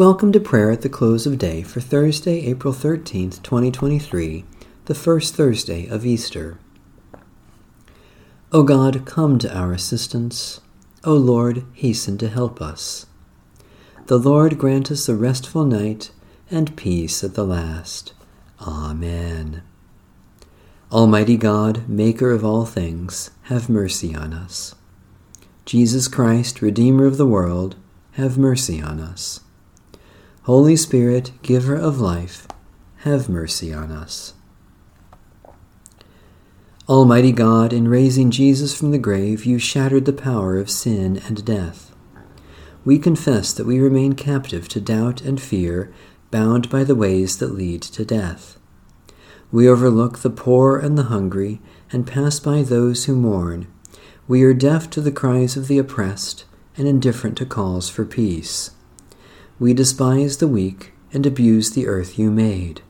Welcome to prayer at the close of day for Thursday, April 13th, 2023, the first Thursday of Easter. O God, come to our assistance. O Lord, hasten to help us. The Lord grant us a restful night and peace at the last. Amen. Almighty God, Maker of all things, have mercy on us. Jesus Christ, Redeemer of the world, have mercy on us. Holy Spirit, giver of life, have mercy on us. Almighty God, in raising Jesus from the grave, you shattered the power of sin and death. We confess that we remain captive to doubt and fear, bound by the ways that lead to death. We overlook the poor and the hungry, and pass by those who mourn. We are deaf to the cries of the oppressed, and indifferent to calls for peace. We despise the weak and abuse the earth you made.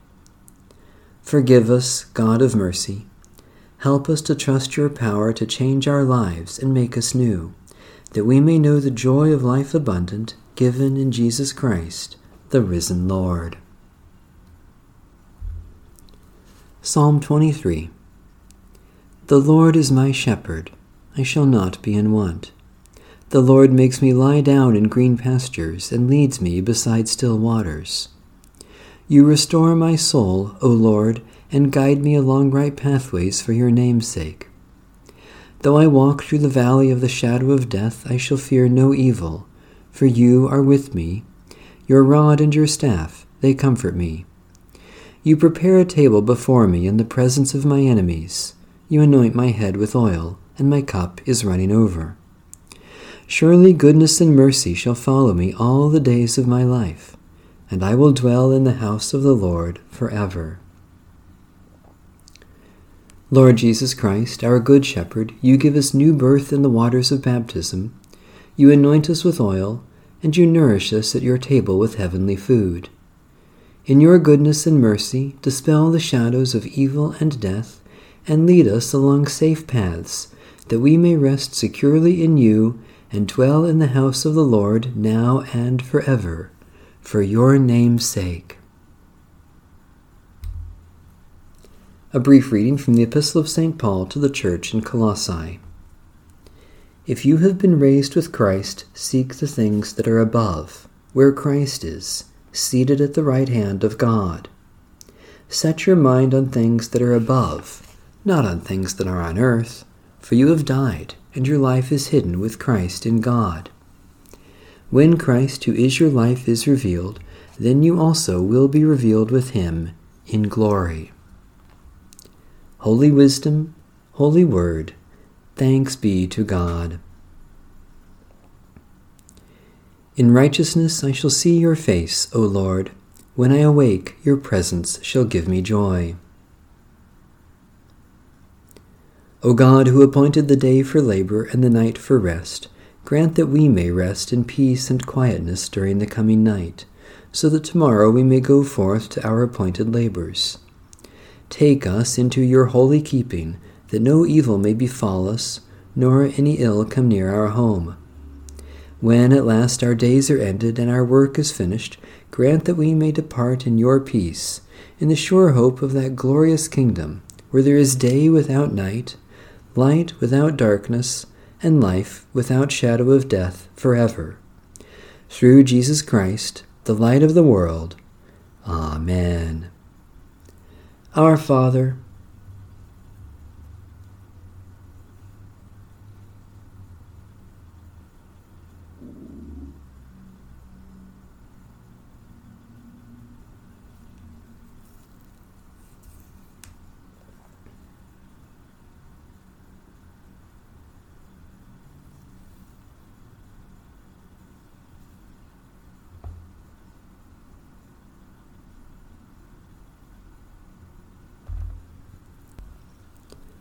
Forgive us, God of mercy. Help us to trust your power to change our lives and make us new, that we may know the joy of life abundant given in Jesus Christ, the risen Lord. Psalm 23 The Lord is my shepherd, I shall not be in want. The Lord makes me lie down in green pastures and leads me beside still waters. You restore my soul, O Lord, and guide me along right pathways for your name's sake. Though I walk through the valley of the shadow of death, I shall fear no evil, for you are with me. Your rod and your staff, they comfort me. You prepare a table before me in the presence of my enemies. You anoint my head with oil, and my cup is running over. Surely goodness and mercy shall follow me all the days of my life, and I will dwell in the house of the Lord forever. Lord Jesus Christ, our Good Shepherd, you give us new birth in the waters of baptism. You anoint us with oil, and you nourish us at your table with heavenly food. In your goodness and mercy, dispel the shadows of evil and death, and lead us along safe paths, that we may rest securely in you and dwell in the house of the Lord now and forever, for your name's sake. A brief reading from the Epistle of St. Paul to the Church in Colossae. If you have been raised with Christ, seek the things that are above, where Christ is, seated at the right hand of God. Set your mind on things that are above, not on things that are on earth, for you have died and your life is hidden with Christ in God. When Christ, who is your life, is revealed, then you also will be revealed with him in glory. Holy Wisdom, Holy Word, thanks be to God. In righteousness I shall see your face, O Lord. When I awake, your presence shall give me joy. O God, who appointed the day for labor and the night for rest, grant that we may rest in peace and quietness during the coming night, so that tomorrow we may go forth to our appointed labors. Take us into your holy keeping, that no evil may befall us, nor any ill come near our home. When at last our days are ended and our work is finished, grant that we may depart in your peace, in the sure hope of that glorious kingdom, where there is day without night, light without darkness, and life without shadow of death forever. Through Jesus Christ, the light of the world. Amen. Our Father,